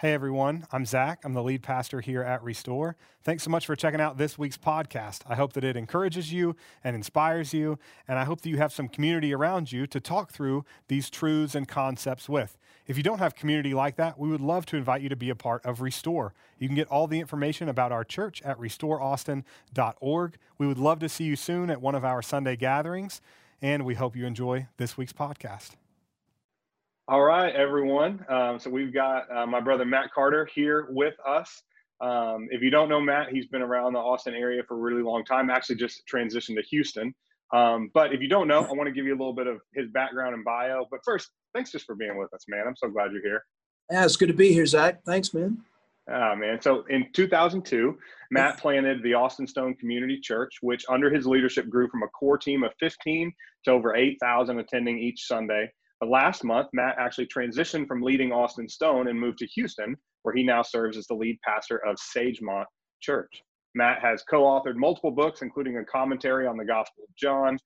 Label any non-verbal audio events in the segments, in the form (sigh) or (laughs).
Hey everyone, I'm Zach. I'm the lead pastor here at Restore. Thanks so much for checking out this week's podcast. I hope that it encourages you and inspires you, and I hope that you have some community around you to talk through these truths and concepts with. If you don't have community like that, we would love to invite you to be a part of Restore. You can get all the information about our church at restoreaustin.org. We would love to see you soon at one of our Sunday gatherings, and we hope you enjoy this week's podcast. All right, everyone. Um, so we've got uh, my brother Matt Carter here with us. Um, if you don't know Matt, he's been around the Austin area for a really long time. Actually, just transitioned to Houston. Um, but if you don't know, I want to give you a little bit of his background and bio. But first, thanks just for being with us, man. I'm so glad you're here. Yeah, it's good to be here, Zach. Thanks, man. Ah, man. So in 2002, Matt planted the Austin Stone Community Church, which under his leadership grew from a core team of 15 to over 8,000 attending each Sunday. Last month, Matt actually transitioned from leading Austin Stone and moved to Houston, where he now serves as the lead pastor of Sagemont Church. Matt has co authored multiple books, including a commentary on the Gospel of John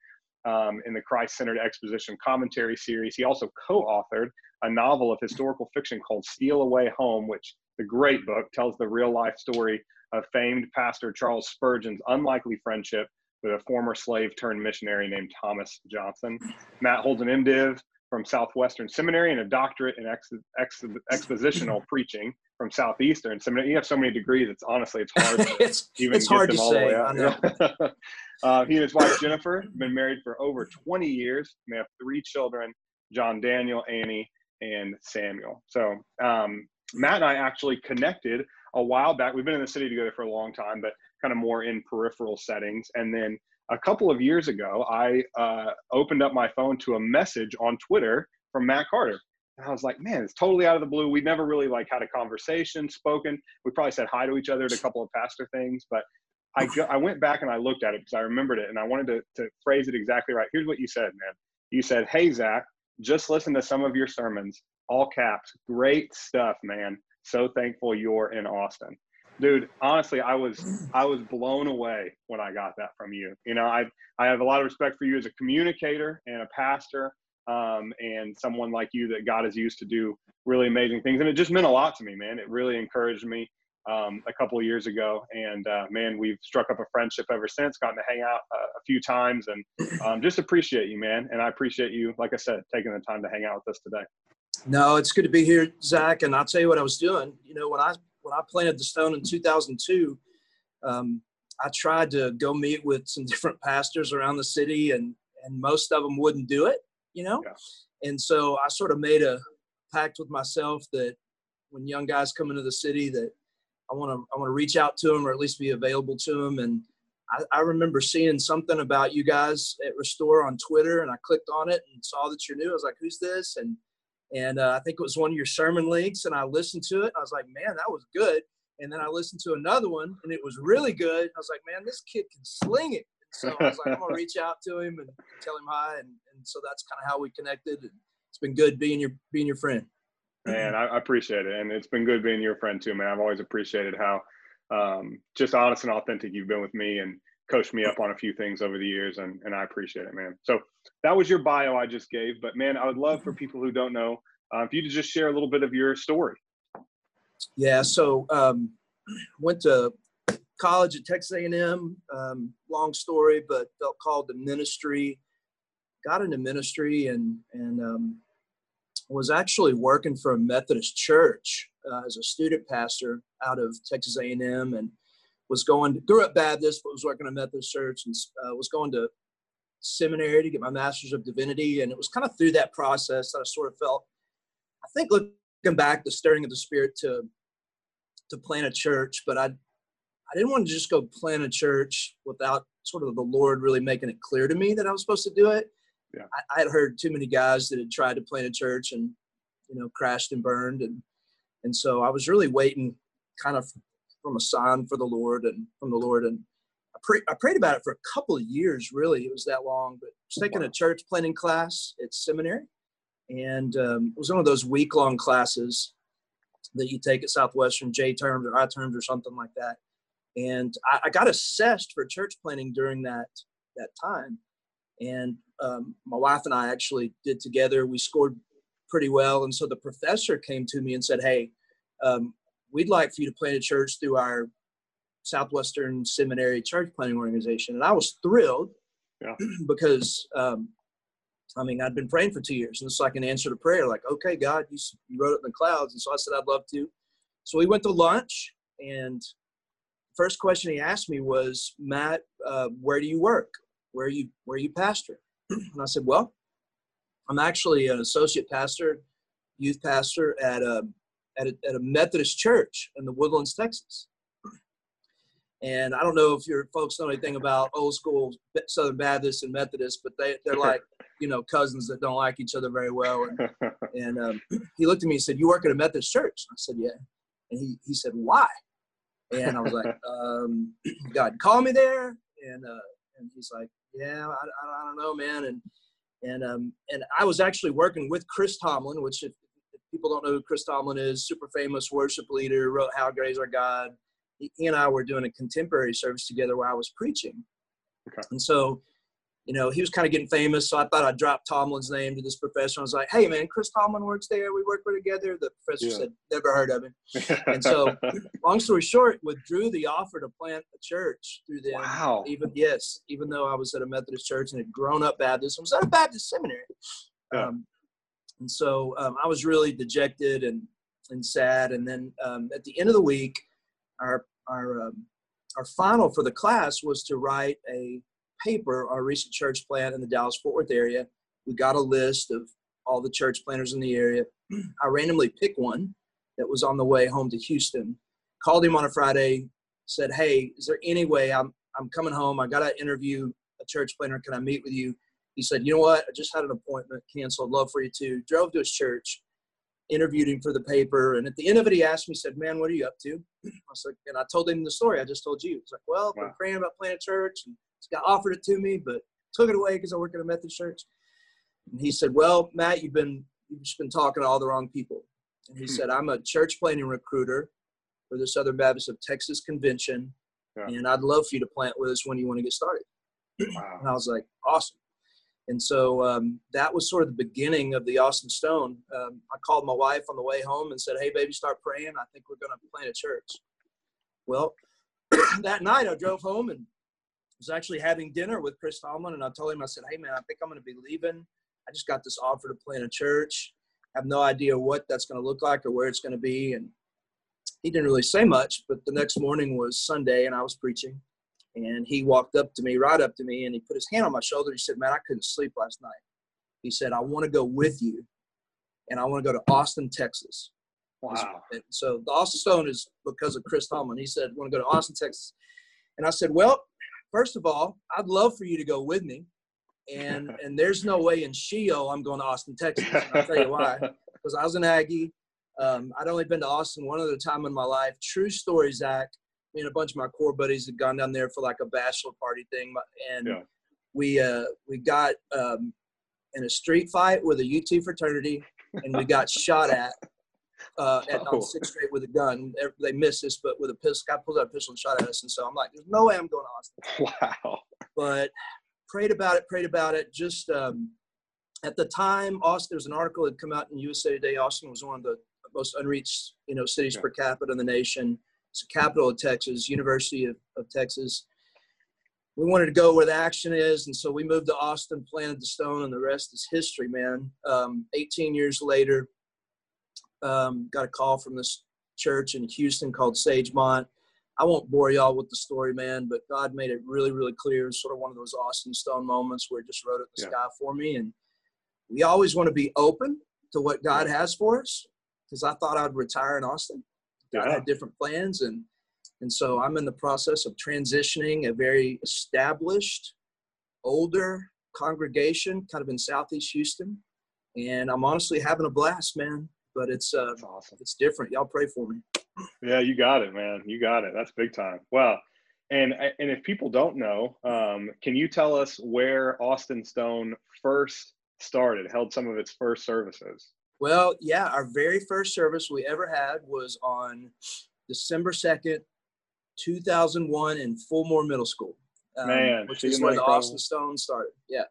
um, in the Christ Centered Exposition Commentary series. He also co authored a novel of historical fiction called Steal Away Home, which the great book tells the real life story of famed pastor Charles Spurgeon's unlikely friendship with a former slave turned missionary named Thomas Johnson. Matt holds an MDiv from Southwestern Seminary and a doctorate in ex, ex, expositional (laughs) preaching from Southeastern Seminary. You have so many degrees. It's honestly, it's hard. (laughs) To it's even it's hard to say. (laughs) uh, he and his wife Jennifer have been married for over 20 years. They have three children: John, Daniel, Annie, and Samuel. So um, Matt and I actually connected a while back. We've been in the city together for a long time, but kind of more in peripheral settings. And then a couple of years ago, I uh, opened up my phone to a message on Twitter from Matt Carter. And I was like, man, it's totally out of the blue. We never really like had a conversation, spoken. We probably said hi to each other at a couple of pastor things, but I, go, I went back and I looked at it because I remembered it and I wanted to, to phrase it exactly right. Here's what you said, man. You said, hey, Zach, just listen to some of your sermons, all caps. Great stuff, man. So thankful you're in Austin dude honestly i was i was blown away when i got that from you. You know i i have a lot of respect for you as a communicator and a pastor um, and someone like you that god has used to do really amazing things. And it just meant a lot to me man. It really encouraged me um, a couple of years ago. And uh, man we've struck up a friendship ever since gotten to hang out uh, a few times and um, just appreciate you man. And i appreciate you like i said taking the time to hang out with us today. No it's good to be here zach. And i'll tell you what i was doing. You know when i when I planted the stone in 2002, um, I tried to go meet with some different pastors around the city, and and most of them wouldn't do it, you know. Yeah. And so I sort of made a pact with myself that when young guys come into the city, that I want to I want to reach out to them or at least be available to them. And I, I remember seeing something about you guys at Restore on Twitter, and I clicked on it and saw that you're new. I was like, "Who's this?" and and uh, I think it was one of your sermon links, and I listened to it. I was like, man, that was good. And then I listened to another one, and it was really good. I was like, man, this kid can sling it. so I was like, I'm gonna (laughs) reach out to him and tell him hi, and, and so that's kind of how we connected. And it's been good being your being your friend. Man, I, appreciate it, and it's been good being your friend too, man. I've always appreciated how um, just honest and authentic you've been with me, and coached me up on a few things over the years and, and I appreciate it, man. So that was your bio I just gave, but man, I would love for people who don't know, uh, if you to just share a little bit of your story. Yeah. So, um, (clears throat) went to college at Texas A&M, um, long story, but felt called to ministry, got into ministry and, and, um, was actually working for a Methodist church uh, as a student pastor out of Texas A&M and was going to, grew up Baptist, but was working at Methodist Church and uh, was going to seminary to get my master's of divinity. And it was kind of through that process that I sort of felt, I think looking back, the stirring of the spirit to to plant a church, but I I didn't want to just go plant a church without sort of the Lord really making it clear to me that I was supposed to do it. Yeah. I, I had heard too many guys that had tried to plant a church and you know crashed and burned and and so I was really waiting kind of from a sign for the Lord and from the Lord. And I, I prayed about it for a couple of years, really. It was that long, but I was taking wow. a church planting class at seminary. And um, it was one of those week long classes that you take at Southwestern, J terms or I terms or something like that. And I, I got assessed for church planting during that that time. And um, my wife and I actually did together. We scored pretty well. And so the professor came to me and said, Hey, um, we'd like for you to plant a church through our Southwestern Seminary Church Planting Organization. And I was thrilled Yeah. (clears throat) because, um, I mean, I'd been praying for two years, and it's like an answer to prayer. Like, okay, God, you, you wrote it in the clouds, and so I said I'd love to. So we went to lunch, and first question he asked me was, Matt, uh, where do you work? Where are you? Where are you pastor? (clears throat) and I said, well, I'm actually an associate pastor, youth pastor at a at a, at a Methodist church in the Woodlands, Texas. And I don't know if your folks know anything about old school Southern Baptists and Methodists, but they, they're like, you know, cousins that don't like each other very well. And, (laughs) and um, (clears throat) he looked at me and said, you work at a Methodist church? I said, yeah. And he, he said, why? And I was like, (laughs) um, (clears throat) God called me there. And, uh, and he's like, yeah, I, I, I don't know, man. And, and, um, and I was actually working with Chris Tomlin, which if, if people don't know who Chris Tomlin is, super famous worship leader, wrote How Great Is Our God. He, and I were doing a contemporary service together where I was preaching. Okay. And so, you know, he was kind of getting famous. So I thought I'd drop Tomlin's name to this professor. I was like, hey, man, Chris Tomlin works there. We work together. The professor Yeah. said, never heard of him. (laughs) And so, long story short, withdrew the offer to plant a church through them. wow. Even yes, even though I was at a Methodist church and had grown up Baptist, I was at a Baptist seminary. Yeah. Um, and so um, I was really dejected and and sad. And then um, at the end of the week, our our um, our final for the class was to write a paper on a recent church plant in the Dallas Fort Worth area. We got a list of all the church planters in the area. (clears throat) I randomly picked one that was on the way home to Houston. Called him on a Friday, said, "Hey, is there any way I'm I'm coming home? I got to interview a church planter. Can I meet with you?" He said, "You know what? I just had an appointment canceled. Love for you too." Drove to his church, interviewed him for the paper, and at the end of it, he asked me, he "said Man, what are you up to?" (clears throat) I was like, and I told him the story I just told you. He's like, "Well, I'm Wow. praying about planting a church, and this guy offered it to me, but took it away because I work at a Methodist church." And he said, "Well, Matt, you've been you've just been talking to all the wrong people." And he Hmm. said, "I'm a church planting recruiter for the Southern Baptist of Texas Convention, Yeah. and I'd love for you to plant with us when you want to get started." (clears throat) And I was like, awesome. And so um, that was sort of the beginning of the Austin Stone. Um, I called my wife on the way home and said, hey, baby, start praying. I think we're going to plant a church. Well, (clears throat) that night I drove home and was actually having dinner with Chris Tomlin. And I told him, I said, hey, man, I think I'm going to be leaving. I just got this offer to plant a church. I have no idea what that's going to look like or where it's going to be. And he didn't really say much, but the next morning was Sunday and I was preaching and he walked up to me, right up to me, and he put his hand on my shoulder. He said, "Man, I couldn't sleep last night." He said, "I want to go with you, and I want to go to Austin, Texas." Wow. And so the Austin Stone is because of Chris Tomlin. He said, "Want to go to Austin, Texas?" And I said, "Well, first of all, I'd love for you to go with me, and (laughs) and there's no way in Sheol I'm going to Austin, Texas. And I'll tell you why. (laughs) Because I was an Aggie. Um, I'd only been to Austin one other time in my life. True story, Zach. Me and a bunch of my core buddies had gone down there for like a bachelor party thing, and Yeah. we uh, we got um, in a street fight with a UT fraternity, and we got shot at uh, at (laughs) Oh. on Sixth Street with a gun. They missed us, but with a pistol, guy pulled out a pistol and shot at us. And so I'm like, "There's no way I'm going to Austin." Wow. but prayed about it, prayed about it. Just um, at the time, Austin, there was an article that had come out in USA Today. Austin was one of the most unreached, you know, cities Yeah. per capita in the nation. It's the capital of Texas, University of, of Texas. We wanted to go where the action is, and so we moved to Austin, planted the stone, and the rest is history, man. Um, 18 years later, um, got a call from this church in Houston called Sagemont. I won't bore y'all with the story, man, but God made it really, really clear. It's sort of one of those Austin Stone moments where He just wrote it in the Yeah. sky for me. And we always want to be open to what God has for us because I thought I'd retire in Austin. Yeah. had different plans. And, and so I'm in the process of transitioning a very established, older congregation kind of in Southeast Houston. And I'm honestly having a blast, man. But it's uh, awesome. it's different. Y'all pray for me. Yeah, you got it, man. You got it. That's big time. Wow. And and if people don't know, um, can you tell us where Austin Stone first started, held some of its first services? Well, yeah, our very first service we ever had was on December 2nd, 2001 in Fulmore Middle School. um, Man, which is where the? Austin Stone started. Yeah.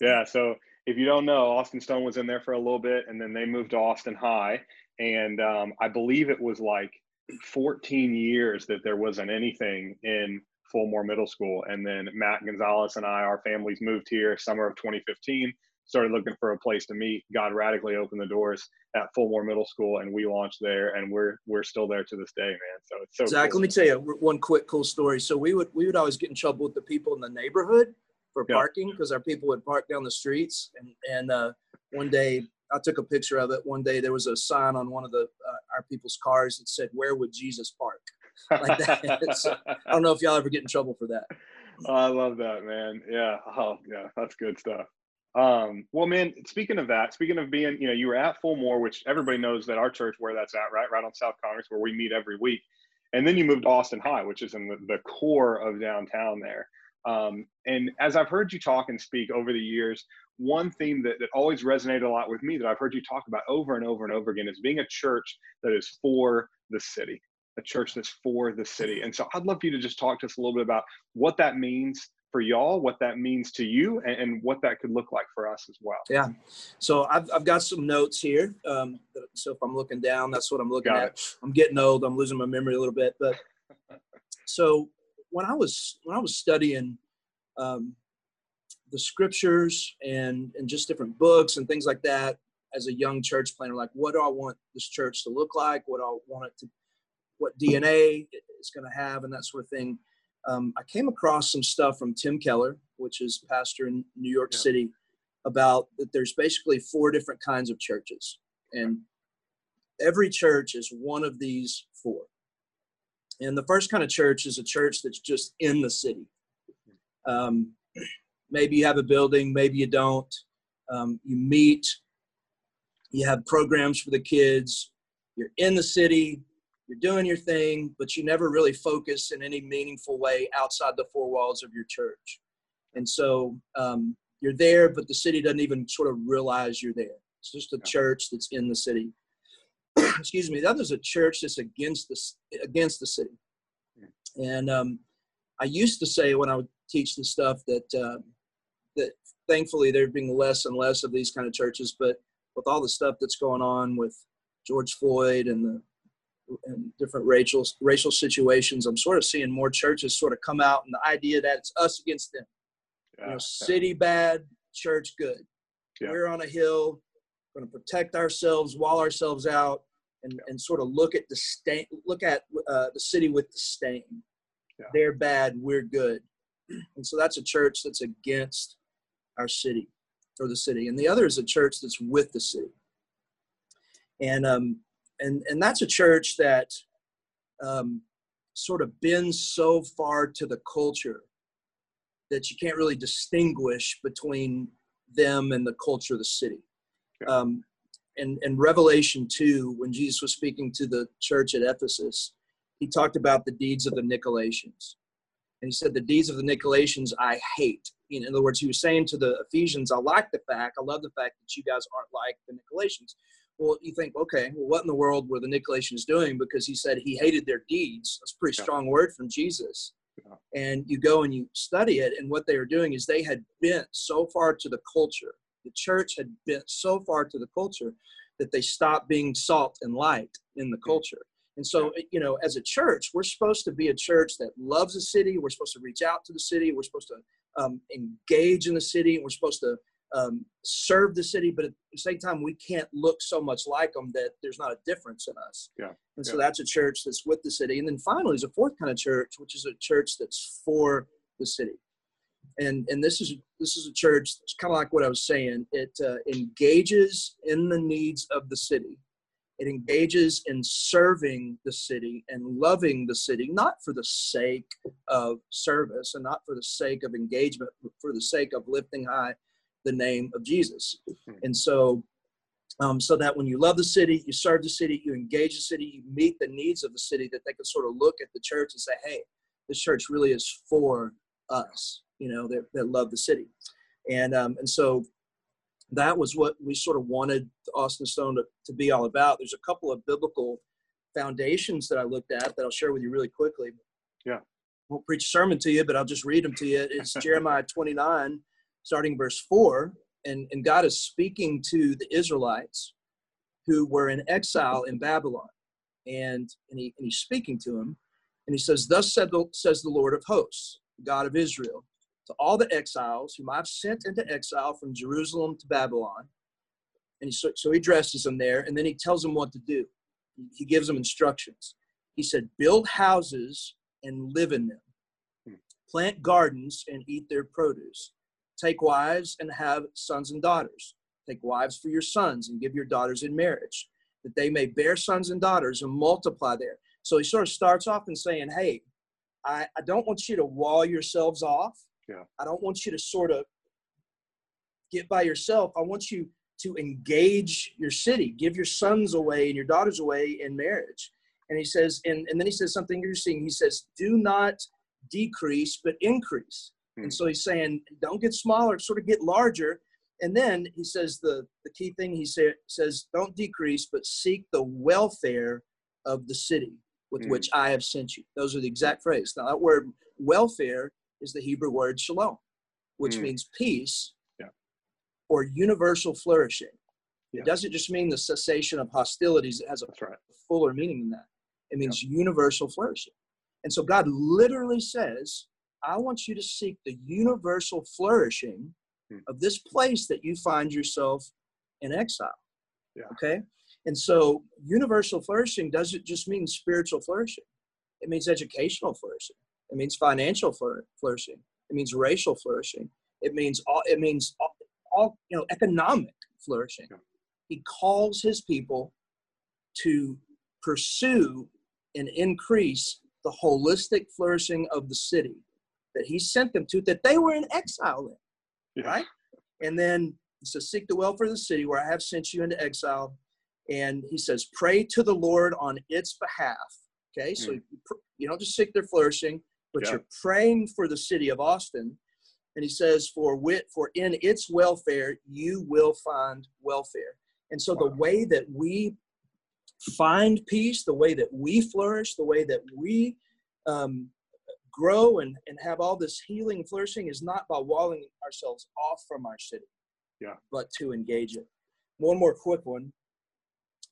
Yeah. So if you don't know, Austin Stone was in there for a little bit, and then they moved to Austin High. and um, I believe it was like 14 years that there wasn't anything in Fulmore Middle School. And then Matt Gonzalez and I, our families moved here summer of 2015, started looking for a place to meet. God radically opened the doors at Fulmore Middle School, and we launched there, and we're we're still there to this day, man. So it's so. Zach, cool. let me tell you one quick cool story. So we would we would always get in trouble with the people in the neighborhood for Yeah. parking because our people would park down the streets, and and uh, one day I took a picture of it. One day there was a sign on one of the uh, our people's cars that said, "Where would Jesus park?" (laughs) Like that. (laughs) So, I don't know if y'all ever get in trouble for that. Oh, I love that, man. Yeah. Oh, yeah. That's good stuff. Um, well, man, speaking of that, speaking of being, you know, you were at Fulmore, which everybody knows that our church where that's at, right? Right on South Congress, where we meet every week. And then you moved to Austin High, which is in the, the core of downtown there. Um, and as I've heard you talk and speak over the years, one theme that, that always resonated a lot with me that I've heard you talk about over and over and over again is being a church that is for the city, a church that's for the city. And so I'd love for you to just talk to us a little bit about what that means for y'all, what that means to you, and, and what that could look like for us as well. Yeah. So I've, I've got some notes here. Um, so if I'm looking down, that's what I'm looking Got at. it. I'm getting old. I'm losing my memory a little bit. But (laughs) so when I was when I was studying um, the scriptures and and just different books and things like that as a young church planter, like what do I want this church to look like? What do I want it to, what DNA it's going to have, and that sort of thing. Um, I came across some stuff from Tim Keller, which is pastor in New York Yeah. City, about that there's basically four different kinds of churches, and every church is one of these four. And the first kind of church is a church that's just in the city. Um, maybe you have a building, maybe you don't. Um, you meet, you have programs for the kids, you're in the city, you're doing your thing, but you never really focus in any meaningful way outside the four walls of your church. And so um, you're there, but the city doesn't even sort of realize you're there. It's just a Yeah. church that's in the city. (clears throat) Excuse me. The other's a church that's against the against the city. And um, I used to say when I would teach this stuff that uh, that thankfully there being less and less of these kind of churches, but with all the stuff that's going on with George Floyd and the and different racial racial situations, I'm sort of seeing more churches sort of come out and the idea that it's us against them. Yeah, You know, city bad, church good. Yeah. We're on a hill, going to protect ourselves, wall ourselves out, and, and sort of look at the stain, look at uh, the city with disdain. Yeah. They're bad, we're good, (clears throat) and so that's a church that's against our city or the city, and the other is a church that's with the city, and um, and and that's a church that um, sort of bends so far to the culture that you can't really distinguish between them and the culture of the city. Yeah. Um, and, and Revelation 2, when Jesus was speaking to the church at Ephesus, he talked about the deeds of the Nicolaitans. And he said, The deeds of the Nicolaitans I hate. In other words, he was saying to the Ephesians, I like the fact, I love the fact that you guys aren't like the Nicolaitans. Well, you think, okay, well, what in the world were the Nicolaitans doing? Because he said he hated their deeds. That's a pretty Yeah. strong word from Jesus. Yeah. And you go and you study it, and what they were doing is they had bent so far to the culture. The church had bent so far to the culture that they stopped being salt and light in the culture. And so, you know, as a church, we're supposed to be a church that loves the city. We're supposed to reach out to the city. We're supposed to um, engage in the city. We're supposed to um, serve the city, but at the same time, we can't look so much like them that there's not a difference in us. Yeah. And so Yeah. that's a church that's with the city. And then finally, is a fourth kind of church, which is a church that's for the city. And and this is this is a church that's kind of like what I was saying. It uh, engages in the needs of the city. It engages in serving the city and loving the city, not for the sake of service and not for the sake of engagement, but for the sake of lifting high the name of Jesus. Hmm. And so, um, so that when you love the city, you serve the city, you engage the city, you meet the needs of the city, that they can sort of look at the church and say, hey, this church really is for us, you know, that, that love the city. And, um, and so that was what we sort of wanted Austin Stone to, to be all about. There's a couple of biblical foundations that I looked at that I'll share with you really quickly. Yeah. I Won't preach a sermon to you, but I'll just read them to you. It's (laughs) Jeremiah 29, starting verse 4. And, and God is speaking to the Israelites who were in exile in Babylon. And, and, he, and he's speaking to him. And he says, Thus said the, says the Lord of hosts, God of Israel, to all the exiles whom I've sent into exile from Jerusalem to Babylon. And he, so, so he addresses them there, and then he tells them what to do. He gives them instructions. He said, Build houses and live in them, hmm. plant gardens and eat their produce, take wives and have sons and daughters Take wives for your sons and give your daughters in marriage, that they may bear sons and daughters and multiply there. So he sort of starts off and saying, Hey, I, I don't want you to wall yourselves off. Yeah. I don't want you to sort of get by yourself. I want you to engage your city, give your sons away and your daughters away in marriage. And he says, and, and then he says something interesting. He says, Do not decrease, but increase. Hmm. And so he's saying, Don't get smaller, sort of get larger and then he says the, the key thing he say, says, don't decrease, but seek the welfare of the city with mm. which I have sent you. Those are the exact phrase. Now, that word welfare is the Hebrew word shalom, which mm. means peace yeah. or universal flourishing. Yeah. It doesn't just mean the cessation of hostilities, it has a right. fuller meaning than that. It means yeah. universal flourishing. And so God literally says, I want you to seek the universal flourishing Hmm. of this place that you find yourself in exile. Yeah. Okay. And so universal flourishing doesn't just mean spiritual flourishing. It means educational flourishing. It means financial flourishing. It means racial flourishing. It means all, it means all, all you know, economic flourishing. Yeah. He calls his people to pursue and increase the holistic flourishing of the city that he sent them to, that they were in exile in yeah. right? And then he says, Seek the welfare of the city where I have sent you into exile. And he says, Pray to the Lord on its behalf. Okay, so mm. you don't just seek their flourishing, but yeah. you're praying for the city of Austin. And he says, For wit, for in its welfare you will find welfare. And so wow. the way that we find peace, the way that we flourish, the way that we um, grow and, and have all this healing flourishing is not by walling ourselves off from our city, yeah. but to engage it. One more quick one.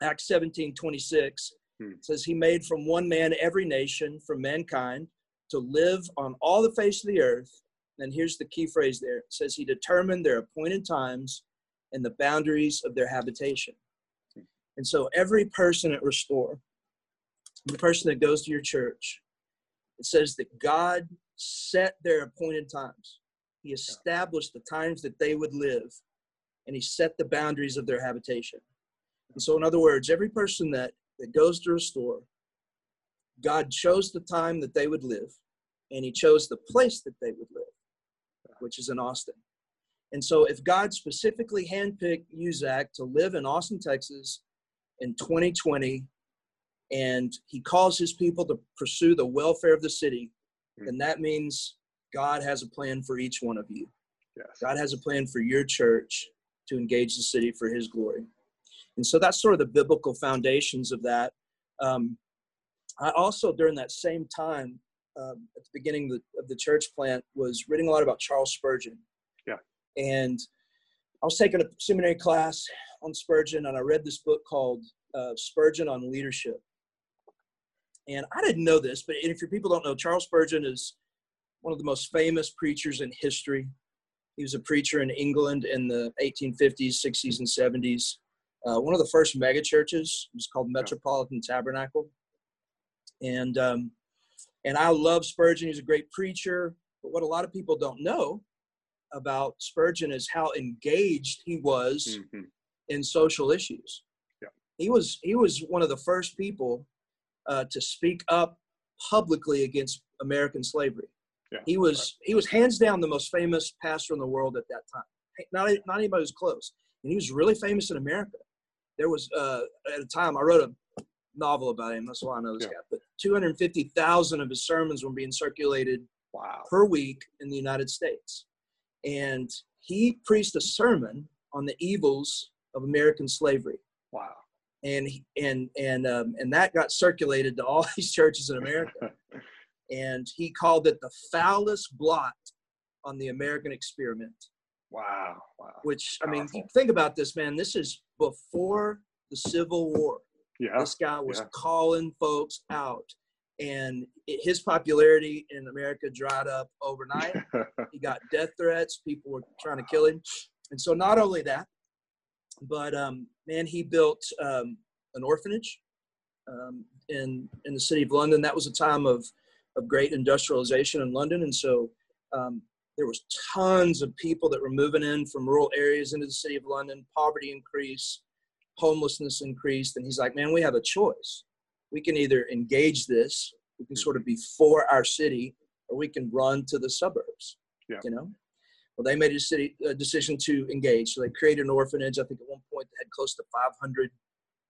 Acts 17 26 hmm. says, He made from one man every nation from mankind to live on all the face of the earth. And here's the key phrase there it says, He determined their appointed times and the boundaries of their habitation. Hmm. And so every person at Restore, the person that goes to your church, it says that God set their appointed times. He established the times that they would live, and He set the boundaries of their habitation. And so, in other words, every person that, that goes to restore, God chose the time that they would live, and He chose the place that they would live, which is in Austin. And so, if God specifically handpicked Zach, to live in Austin, Texas in 2020 and he calls his people to pursue the welfare of the city, mm. and that means God has a plan for each one of you. Yes. God has a plan for your church to engage the city for his glory. And so that's sort of the biblical foundations of that. Um, I also, during that same time, um, at the beginning of the, of the, church plant, was reading a lot about Charles Spurgeon. Yeah. And I was taking a seminary class on Spurgeon, and I read this book called uh, Spurgeon on Leadership. And I didn't know this, but if your people don't know, Charles Spurgeon is one of the most famous preachers in history. He was a preacher in England in the 1850s, 60s, and 70s. Uh, one of the first mega churches was called Metropolitan Tabernacle. And um, and I love Spurgeon. He's a great preacher. But what a lot of people don't know about Spurgeon is how engaged he was mm-hmm. in social issues. Yeah. He was he was one of the first people uh, to speak up publicly against American slavery. Yeah, he was right. he was hands down the most famous pastor in the world at that time. Not not anybody was close, and he was really famous in America. There was uh, at a time I wrote a novel about him. That's why I know this yeah. guy. But 250,000 of his sermons were being circulated wow. per week in the United States, and he preached a sermon on the evils of American slavery. Wow and and and um, and that got circulated to all (laughs) these churches in America. (laughs) and he called it the foulest blot on the American experiment. Wow! Wow! Which I mean, think about this, man. This is before the Civil War. Yeah. This guy was yeah. calling folks out, and it, his popularity in America dried up overnight. (laughs) he got death threats. People were trying to kill him, and so not only that, but um, man, he built um, an orphanage um, in in the city of London. That was a time of of great industrialization in London, and so um, there was tons of people that were moving in from rural areas into the city of London. Poverty increased, homelessness increased, and he's like, "Man, we have a choice. We can either engage this, we can sort of be for our city, or we can run to the suburbs." Yeah. You know. Well, they made a, city, a decision to engage. So they created an orphanage. I think at one point they had close to 500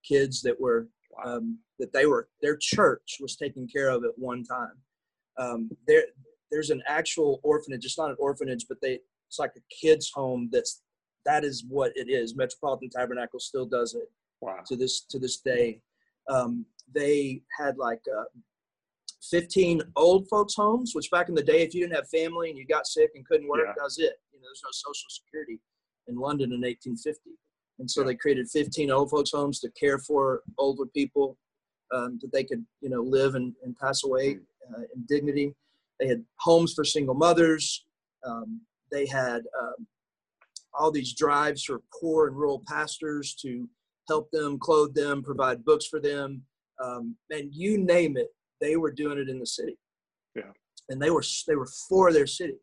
kids that were um, that they were their church was taking care of at one time. Um, there, there's an actual orphanage. It's not an orphanage, but they it's like a kids' home. That's that is what it is. Metropolitan Tabernacle still does it wow. to this to this day. Um, they had like uh, 15 old folks homes, which back in the day, if you didn't have family and you got sick and couldn't work, Yeah. that was it. You know, there's no social security in London in 1850, and so Yeah. they created 15 old folks homes to care for older people um, that they could, you know, live and, and pass away Mm. uh, in dignity. They had homes for single mothers. Um, they had um, all these drives for poor and rural pastors to help them, clothe them, provide books for them, um, and you name it, they were doing it in the city. Yeah. And they were they were for their city,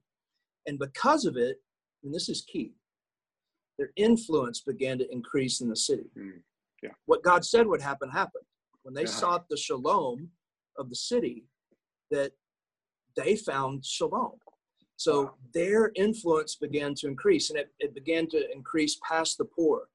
and because of it, and this is key, their influence began to increase in the city. Mm. Yeah. What God said would happen happened when they Yeah. sought the shalom of the city. That they found shalom. So Wow. their influence began to increase, and it, it began to increase past the poor,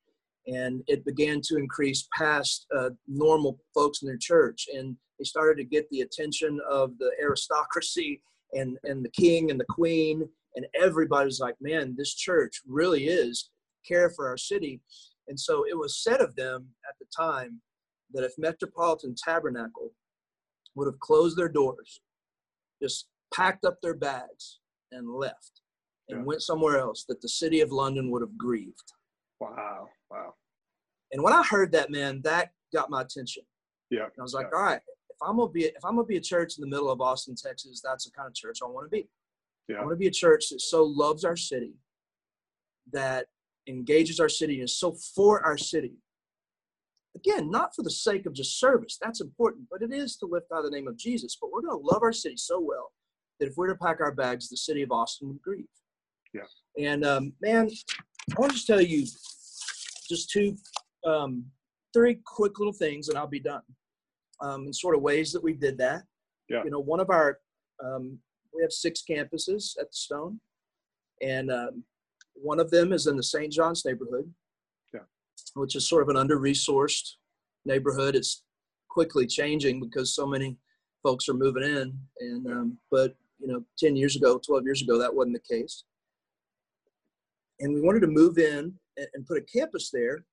and it began to increase past uh, normal folks in their church, and they started to get the attention of the aristocracy and and the king and the queen, and everybody's like, man, this church really is care for our city, and so it was said of them at the time that if Metropolitan Tabernacle would have closed their doors, just packed up their bags and left and Yeah. went somewhere else, that the city of London would have grieved. Wow. Wow. And when I heard that, man, that got my attention. Yeah. And I was like, Yeah. all right, I'm gonna be if I'm gonna be a church in the middle of Austin, Texas, that's the kind of church I want to be. I want to be a church that so loves our city, that engages our city and is so for our city. Again, not for the sake of just service, that's important, but it is to lift out the name of Jesus. But we're going to love our city so well that if we're to pack our bags, the city of Austin would grieve. Yeah. And um, man, I want to just tell you just two, um, three quick little things, and I'll be done. Um, in sort of ways that we did that. Yeah. You know, one of our um, we have six campuses at the Stone, and um, one of them is in the St. John's neighborhood, Yeah. which is sort of an under-resourced neighborhood. It's quickly changing because so many folks are moving in, and um, but you know, ten years ago, twelve years ago, that wasn't the case. And we wanted to move in and, and put a campus there,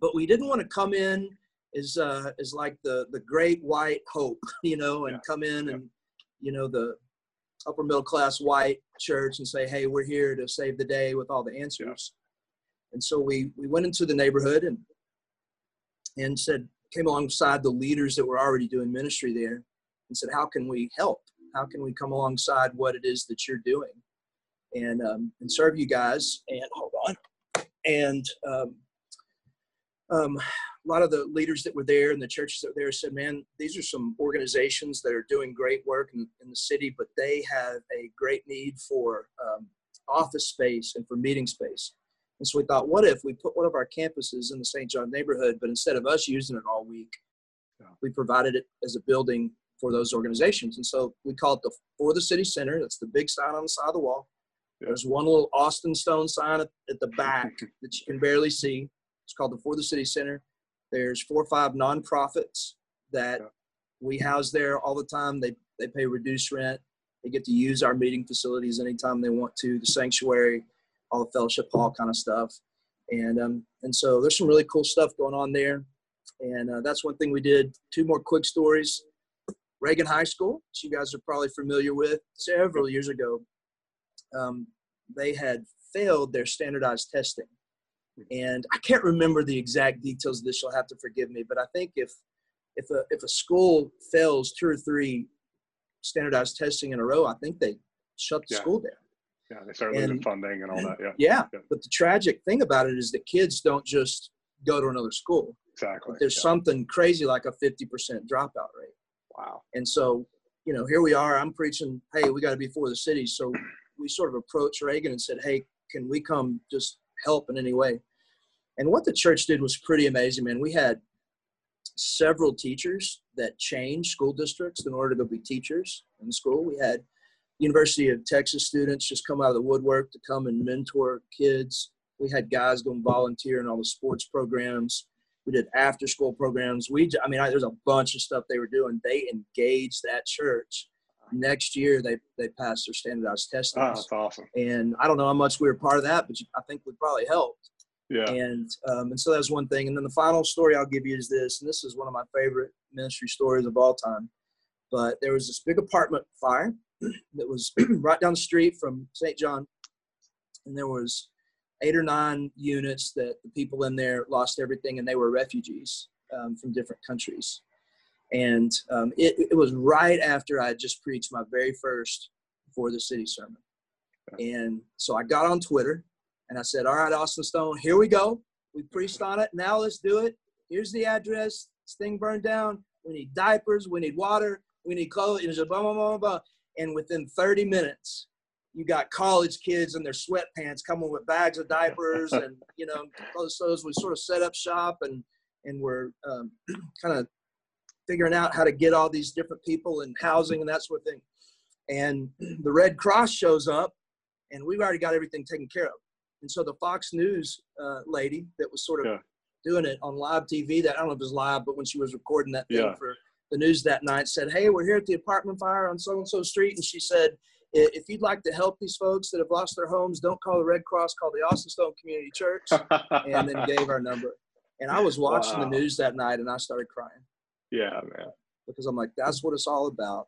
but we didn't want to come in as uh, as like the the great white hope, (laughs) you know, and Yeah. come in Yeah. and you know the upper middle class white church and say, hey, we're here to save the day with all the answers. And so we we went into the neighborhood and and said came alongside the leaders that were already doing ministry there and said, how can we help? How can we come alongside what it is that you're doing and um, and serve you guys? And hold on, and um, um, a lot of the leaders that were there and the churches that were there said, man, these are some organizations that are doing great work in, in the city, but they have a great need for um, office space and for meeting space. And so we thought, what if we put one of our campuses in the St. John neighborhood, but instead of us using it all week, Yeah. we provided it as a building for those organizations. And so we call it the For the City Center. That's the big sign on the side of the wall. Yeah. There's one little Austin Stone sign at, at the back (laughs) that you can barely see. It's called the For the City Center. There's four or five nonprofits that Yeah. we house there all the time. They they pay reduced rent. They get to use our meeting facilities anytime they want to. The sanctuary, all the fellowship hall kind of stuff, and um and so there's some really cool stuff going on there. And uh, that's one thing we did. Two more quick stories. Reagan High School, which you guys are probably familiar with, several years ago, um, they had failed their standardized testing. And I can't remember the exact details of this. You'll have to forgive me, but I think if if a if a school fails two or three standardized testing in a row, I think they shut the Yeah. school down. Yeah, they started losing And- funding and all that. Yeah, Yeah, Yeah. but the tragic thing about it is that kids don't just go to another school. exactly. There's yeah. something crazy like a 50% dropout rate. Wow. And so, you know, here we are. I'm preaching, hey, we got to be for the city. So we sort of approached Reagan and said, hey, can we come just help in any way? And what the church did was pretty amazing, man. We had several teachers that changed school districts in order to go be teachers in school. We had University of Texas students just come out of the woodwork to come and mentor kids. We had guys going volunteer in all the sports programs. We did after school programs. We, I mean, I, there's a bunch of stuff they were doing. They engaged that church. Next year, they they passed their standardized testing, Oh, that's awesome. and I don't know how much we were part of that, but I think we probably helped. Yeah. And um, and so that was one thing. And then the final story I'll give you is this, and this is one of my favorite ministry stories of all time. But there was this big apartment fire (clears throat) that was (clears throat) right down the street from St. John, and there was eight or nine units that the people in there lost everything, and they were refugees um, from different countries. And um, it, it was right after I had just preached my very first for the city sermon. And so I got on Twitter and I said, All right, Austin Stone, here we go. We preached on it. Now let's do it. Here's the address. This thing burned down. We need diapers. We need water. We need clothes. And, blah, blah, blah, blah. and within 30 minutes, you got college kids in their sweatpants coming with bags of diapers (laughs) and, you know, so we sort of set up shop and, and we're um, (clears throat) kind of figuring out how to get all these different people and housing and that sort of thing. And (clears throat) the Red Cross shows up and we've already got everything taken care of. And so the Fox News uh, lady that was sort of Yeah. doing it on live TV, that I don't know if it was live, but when she was recording that thing Yeah. for the news that night, said, "Hey, we're here at the apartment fire on so and so street," and she said, "If you'd like to help these folks that have lost their homes, don't call the Red Cross, call the Austin Stone Community Church," (laughs) and then gave our number. And I was watching Wow. the news that night, and I started crying yeah, man. because I'm like, that's what it's all about.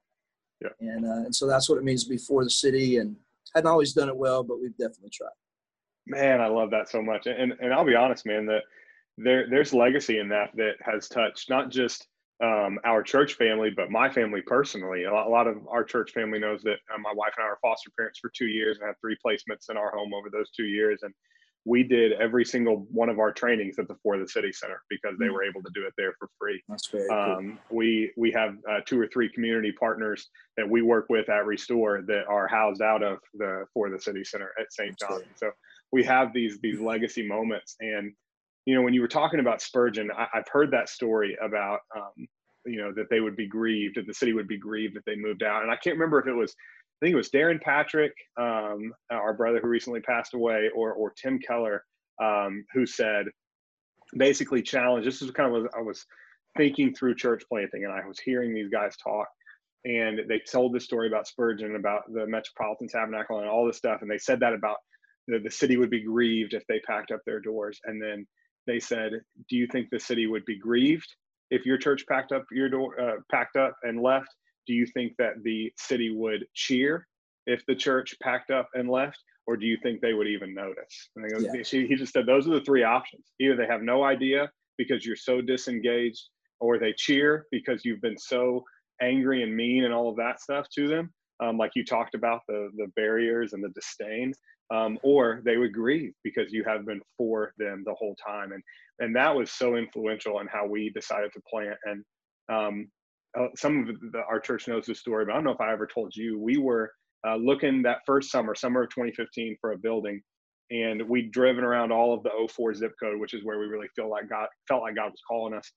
Yeah. And uh, and so that's what it means before the city. And hadn't always done it well, but we've definitely tried. Man, I love that so much. And and I'll be honest, man, that there there's legacy in that that has touched not just um, our church family, but my family personally. A lot, a lot of our church family knows that uh, my wife and I were foster parents for two years and had three placements in our home over those two years. And we did every single one of our trainings at the For the City Center because they Mm. were able to do it there for free. That's very Um, we we have uh, two or three community partners that we work with at Restore that are housed out of the for the city center at St. John. So we have these these legacy moments, and you know when you were talking about Spurgeon, I, I've heard that story about um, you know that they would be grieved, that the city would be grieved if they moved out, and I can't remember if it was. I think it was Darrin Patrick, um, our brother who recently passed away, or or Tim Keller, um, who said basically challenge. This is kind of what I was thinking through church planting, and I was hearing these guys talk, and they told this story about Spurgeon, about the Metropolitan Tabernacle, and all this stuff, and they said that about the, the city would be grieved if they packed up their doors, and then they said, "Do you think the city would be grieved if your church packed up your door, uh, packed up and left? Do you think that the city would cheer if the church packed up and left?" Or do you think they would even notice? And they go, Yeah. she, he just said those are the three options. Either they have no idea because you're so disengaged, or they cheer because you've been so angry and mean and all of that stuff to them, um, like you talked about the the barriers and the disdain, um, or they would grieve because you have been for them the whole time, and and that was so influential in how we decided to plant. And um, uh, some of the, our church knows this story, but I don't know if I ever told you. We were uh, looking that first summer, summer of 2015, for a building, and we'd driven around all of the 04 zip code, which is where we really feel like God felt like God was calling us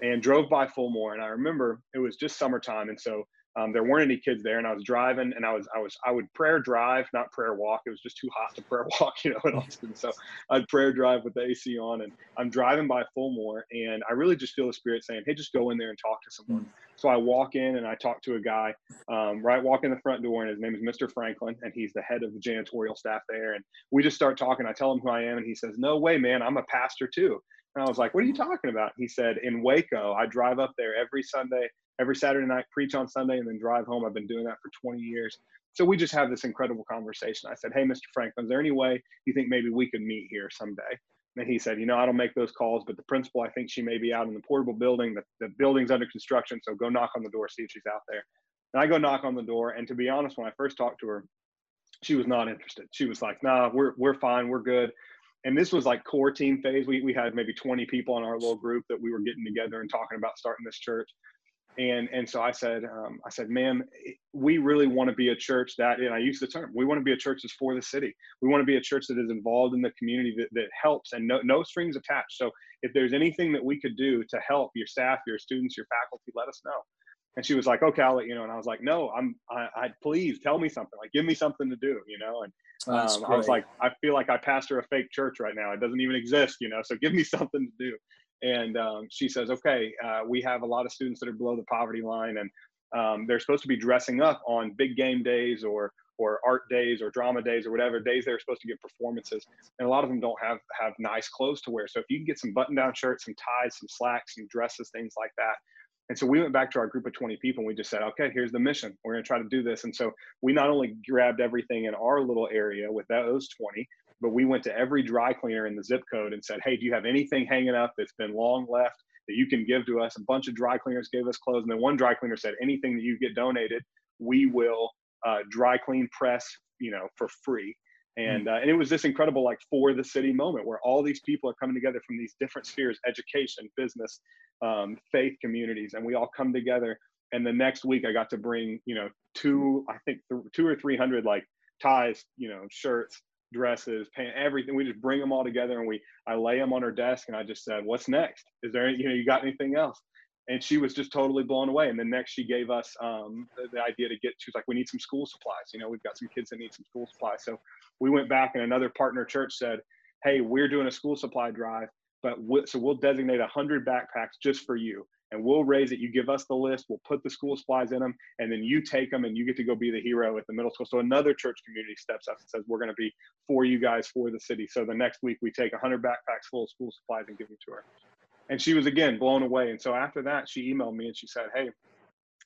and drove by Fulmore. And I remember it was just summertime, and so um, there weren't any kids there. And I was driving, and I was I was I would prayer drive, not prayer walk. It was just too hot to prayer (laughs) walk, you know, in Austin. So I'd prayer drive with the AC on, and I'm driving by Fulmore, and I really just feel the Spirit saying, "Hey, just go in there and talk to someone." So I walk in and I talk to a guy, um, right? Walk in the front door, and his name is Mr. Franklin, and he's the head of the janitorial staff there. And we just start talking. I tell him who I am, and he says, "No way, man! I'm a pastor too." And I was like, "What are you talking about?" He said, "In Waco, I drive up there every Sunday, every Saturday night, preach on Sunday, and then drive home. I've been doing that for 20 years." So we just have this incredible conversation. I said, "Hey, Mr. Franklin, is there any way you think maybe we could meet here someday?" And he said, you know, I don't make those calls, but the principal, I think she may be out in the portable building. The, the building's under construction, so go knock on the door, see if she's out there. And I go knock on the door, and to be honest, when I first talked to her, she was not interested. She was like, "Nah, we're we're fine, we're good." And this was like core team phase. We we had maybe 20 people in our little group that we were getting together and talking about starting this church and and so I said, um, I said, ma'am, we really want to be a church that, and I use the term, we want to be a church that's for the city. We want to be a church that is involved in the community that, that helps and no, no strings attached. So if there's anything that we could do to help your staff, your students, your faculty, let us know. And she was like, okay, I'll let you know. And I was like, no, I'm, I, I please tell me something. Like, give me something to do, you know. And um, I was like, I feel like I pastor a fake church right now. It doesn't even exist, you know. So give me (laughs) something to do and um, she says, okay, uh, we have a lot of students that are below the poverty line, and um, they're supposed to be dressing up on big game days or or art days or drama days or whatever days they're supposed to give performances, and a lot of them don't have have nice clothes to wear. So if you can get some button down shirts, some ties, some slacks, some dresses, things like that. And so we went back to our group of 20 people and we just said, okay, here's the mission. We're going to try to do this. And so we not only grabbed everything in our little area with those 20, but we went to every dry cleaner in the zip code and said, hey, do you have anything hanging up that's been long left that you can give to us? A bunch of dry cleaners gave us clothes. And then one dry cleaner said, anything that you get donated, we will uh, dry clean press, you know, for free. And, uh, and it was this incredible like for the city moment where all these people are coming together from these different spheres education business um, faith communities and we all come together and the next week i got to bring you know two i think th- two or three hundred like ties you know shirts dresses, pant, everything. We just bring them all together and we I lay them on her desk and I just said, "What's next? Is there any, you know you got anything else?" And she was just totally blown away. And then next she gave us um, the, the, idea to get. She was like, "We need some school supplies. You know, we've got some kids that need some school supplies." So we went back and another partner church said, "Hey, we're doing a school supply drive." But we, so we'll designate a hundred backpacks just for you and we'll raise it. You give us the list, we'll put the school supplies in them, and then you take them and you get to go be the hero at the middle school. So another church community steps up and says, We're going to be for you guys for the city. So the next week we take a 100 backpacks full of school supplies and give them to her. And she was again blown away. And so after that, she emailed me and she said, Hey,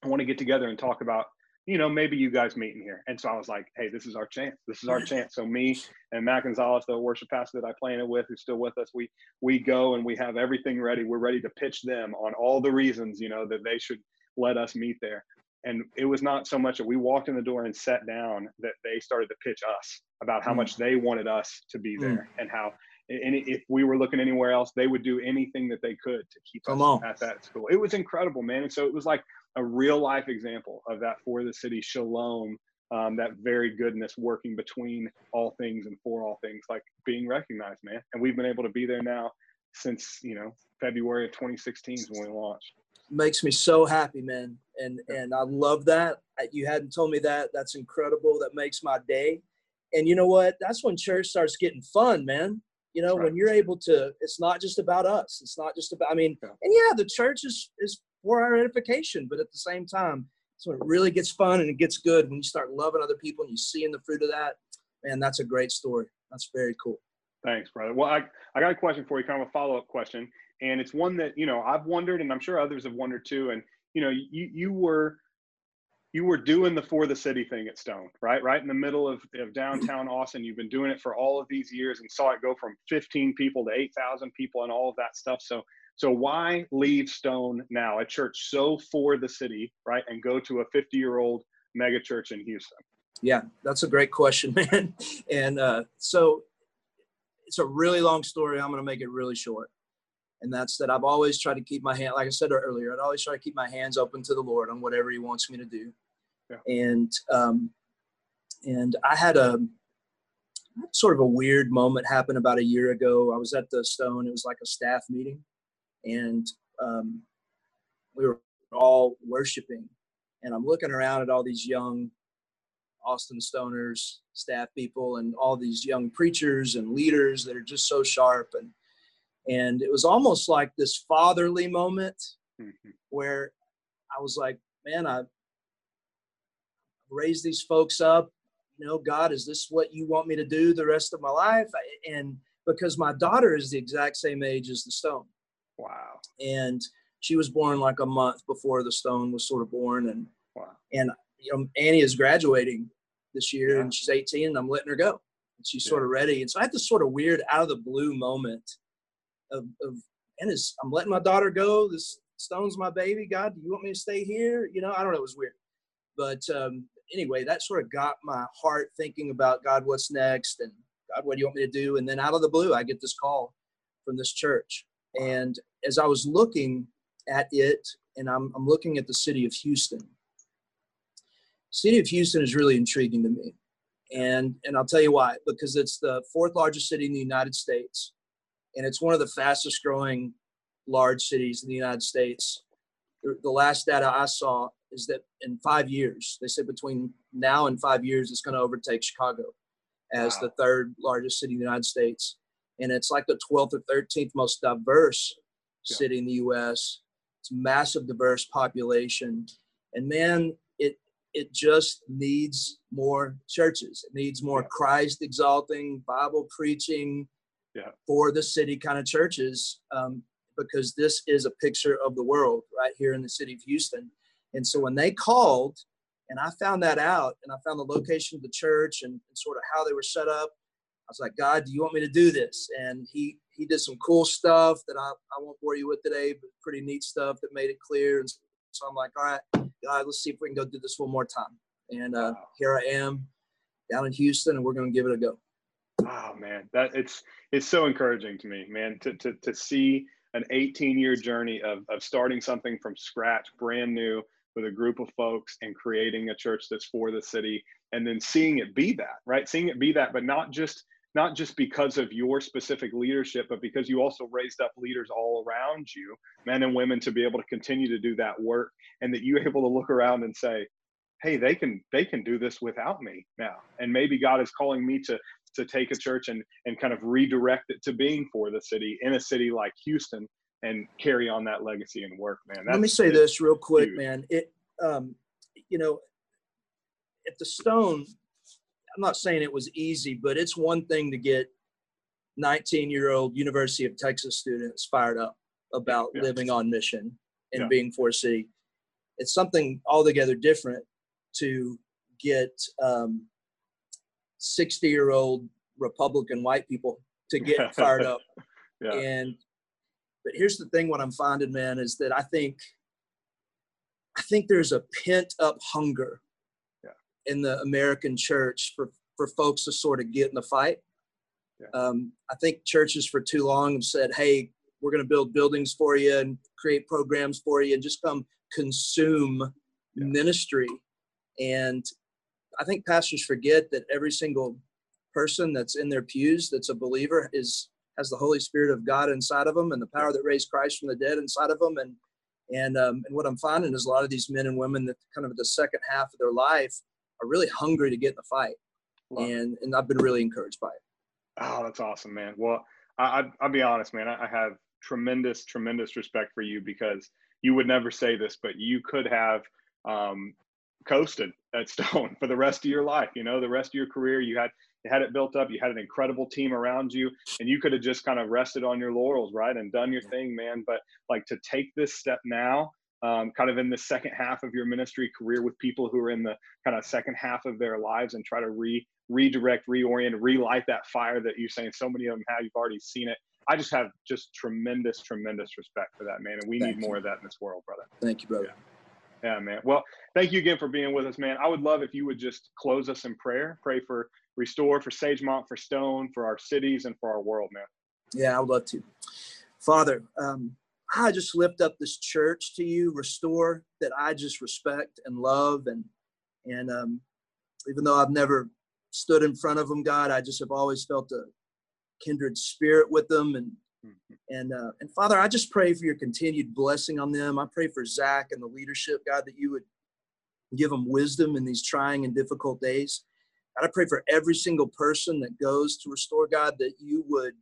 I want to get together and talk about you know, maybe you guys meeting here. And so I was like, hey, this is our chance. This is our (laughs) chance. So me and Matt Gonzalez, the worship pastor that I planted with, who's still with us, we we go and we have everything ready. We're ready to pitch them on all the reasons, you know, that they should let us meet there. And it was not so much that we walked in the door and sat down that they started to pitch us about how mm. much they wanted us to be there mm. and how and if we were looking anywhere else, they would do anything that they could to keep Come us on. at that school. It was incredible, man. And so it was like a real life example of that for the city shalom, um, that very goodness working between all things and for all things, like being recognized, man. And we've been able to be there now since you know February of 2016 when we launched. Makes me so happy, man, and and I love that. You hadn't told me that. That's incredible. That makes my day. And you know what? That's when church starts getting fun, man. You know, right. when you're able to, it's not just about us. It's not just about. I mean, yeah. and yeah, the church is is for our edification. But at the same time, so it really gets fun and it gets good when you start loving other people and you seeing the fruit of that. Man, that's a great story. That's very cool. Thanks, brother. Well, I, I got a question for you, kind of a follow up question. And it's one that, you know, I've wondered and I'm sure others have wondered too. And, you know, you, you were you were doing the for the city thing at Stone, right? Right in the middle of, of downtown Austin. You've been doing it for all of these years and saw it go from 15 people to 8,000 people and all of that stuff. So so why leave Stone now, a church so for the city, right, and go to a 50 year old mega church in Houston? Yeah, that's a great question, (laughs) man. And uh, so it's a really long story. I'm going to make it really short. And that's that I've always tried to keep my hand, like I said earlier, I'd always try to keep my hands open to the Lord on whatever He wants me to do. Yeah. And um, and I had a sort of a weird moment happen about a year ago. I was at the Stone. It was like a staff meeting, and um, we were all worshiping. And I'm looking around at all these young Austin Stoners, staff people, and all these young preachers and leaders that are just so sharp. And and it was almost like this fatherly moment mm-hmm. where I was like, man, I raised these folks up. You know, God, is this what you want me to do the rest of my life? And because my daughter is the exact same age as the stone. Wow. And she was born like a month before the stone was sort of born. And wow. and you know, Annie is graduating this year yeah. and she's 18 and I'm letting her go. And she's yeah. sort of ready. And so I had this sort of weird out of the blue moment of, of and it's, I'm letting my daughter go. This Stone's my baby. God, do you want me to stay here? You know, I don't know. It was weird. But um, anyway, that sort of got my heart thinking about God, what's next? And God, what do you want me to do? And then out of the blue, I get this call from this church. And as I was looking at it, and I'm, I'm looking at the city of Houston, city of Houston is really intriguing to me. And, and I'll tell you why, because it's the fourth largest city in the United States. And it's one of the fastest growing large cities in the United States. The last data I saw is that in five years, they said between now and five years, it's going to overtake Chicago as wow. the third largest city in the United States. And it's like the 12th or 13th most diverse yeah. city in the US. It's massive diverse population. And man, it it just needs more churches. It needs more yeah. Christ exalting, Bible preaching yeah. for the city kind of churches. Um, because this is a picture of the world right here in the city of Houston. And so when they called, and I found that out, and I found the location of the church and, and sort of how they were set up, I was like, God, do you want me to do this? And he he did some cool stuff that I, I won't bore you with today, but pretty neat stuff that made it clear. And so I'm like, all right, God, let's see if we can go do this one more time. And uh, here I am down in Houston, and we're going to give it a go. Oh man, that it's it's so encouraging to me, man, to to to see an 18 year journey of, of starting something from scratch, brand new, with a group of folks and creating a church that's for the city and then seeing it be that right? Seeing it be that but not just not just because of your specific leadership but because you also raised up leaders all around you men and women to be able to continue to do that work and that you're able to look around and say hey they can they can do this without me now. And maybe god is calling me to to take a church and and kind of redirect it to being for the city in a city like Houston and carry on that legacy and work, man. That's, Let me say this real quick, huge. man. It, um, you know, at the Stone, I'm not saying it was easy, but it's one thing to get 19 year old University of Texas students fired up about yeah. living on mission and yeah. being for a city. It's something altogether different to get um, 60 year old Republican white people to get (laughs) fired up. Yeah. And but here's the thing what I'm finding, man, is that I think I think there's a pent up hunger yeah. in the American church for, for folks to sort of get in the fight. Yeah. Um, I think churches for too long have said, hey, we're going to build buildings for you and create programs for you and just come consume ministry. And I think pastors forget that every single person that's in their pews that's a believer is has the Holy Spirit of God inside of them and the power that raised Christ from the dead inside of them. And and um, and what I'm finding is a lot of these men and women that kind of the second half of their life are really hungry to get in the fight. And and I've been really encouraged by it. Oh, that's awesome, man. Well, I, I will be honest, man. I, I have tremendous tremendous respect for you because you would never say this, but you could have um, coasted at Stone (laughs) for the rest of your life. You know, the rest of your career, you had you had it built up. You had an incredible team around you, and you could have just kind of rested on your laurels, right, and done your thing, man. But like to take this step now, um, kind of in the second half of your ministry career with people who are in the kind of second half of their lives and try to re redirect, reorient, relight that fire that you're saying so many of them have. You've already seen it. I just have just tremendous, tremendous respect for that man, and we Thank need you. more of that in this world, brother. Thank you, brother. Yeah. Yeah, man. Well, thank you again for being with us, man. I would love if you would just close us in prayer. Pray for Restore, for Sagemont, for Stone, for our cities, and for our world, man. Yeah, I would love to. Father, um, I just lift up this church to you, Restore, that I just respect and love. And, and um, even though I've never stood in front of them, God, I just have always felt a kindred spirit with them. And and uh, and Father, I just pray for your continued blessing on them. I pray for Zach and the leadership, God, that you would give them wisdom in these trying and difficult days. God, I pray for every single person that goes to restore, God, that you would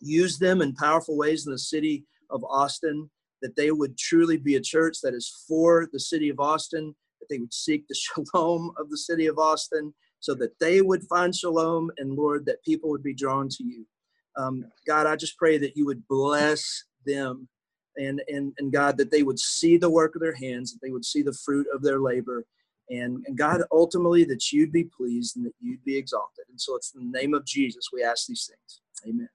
use them in powerful ways in the city of Austin, that they would truly be a church that is for the city of Austin, that they would seek the (laughs) shalom of the city of Austin, so that they would find shalom, and Lord, that people would be drawn to you. Um, God, I just pray that you would bless them and, and, and God, that they would see the work of their hands, that they would see the fruit of their labor. And, and God, ultimately, that you'd be pleased and that you'd be exalted. And so it's in the name of Jesus we ask these things. Amen.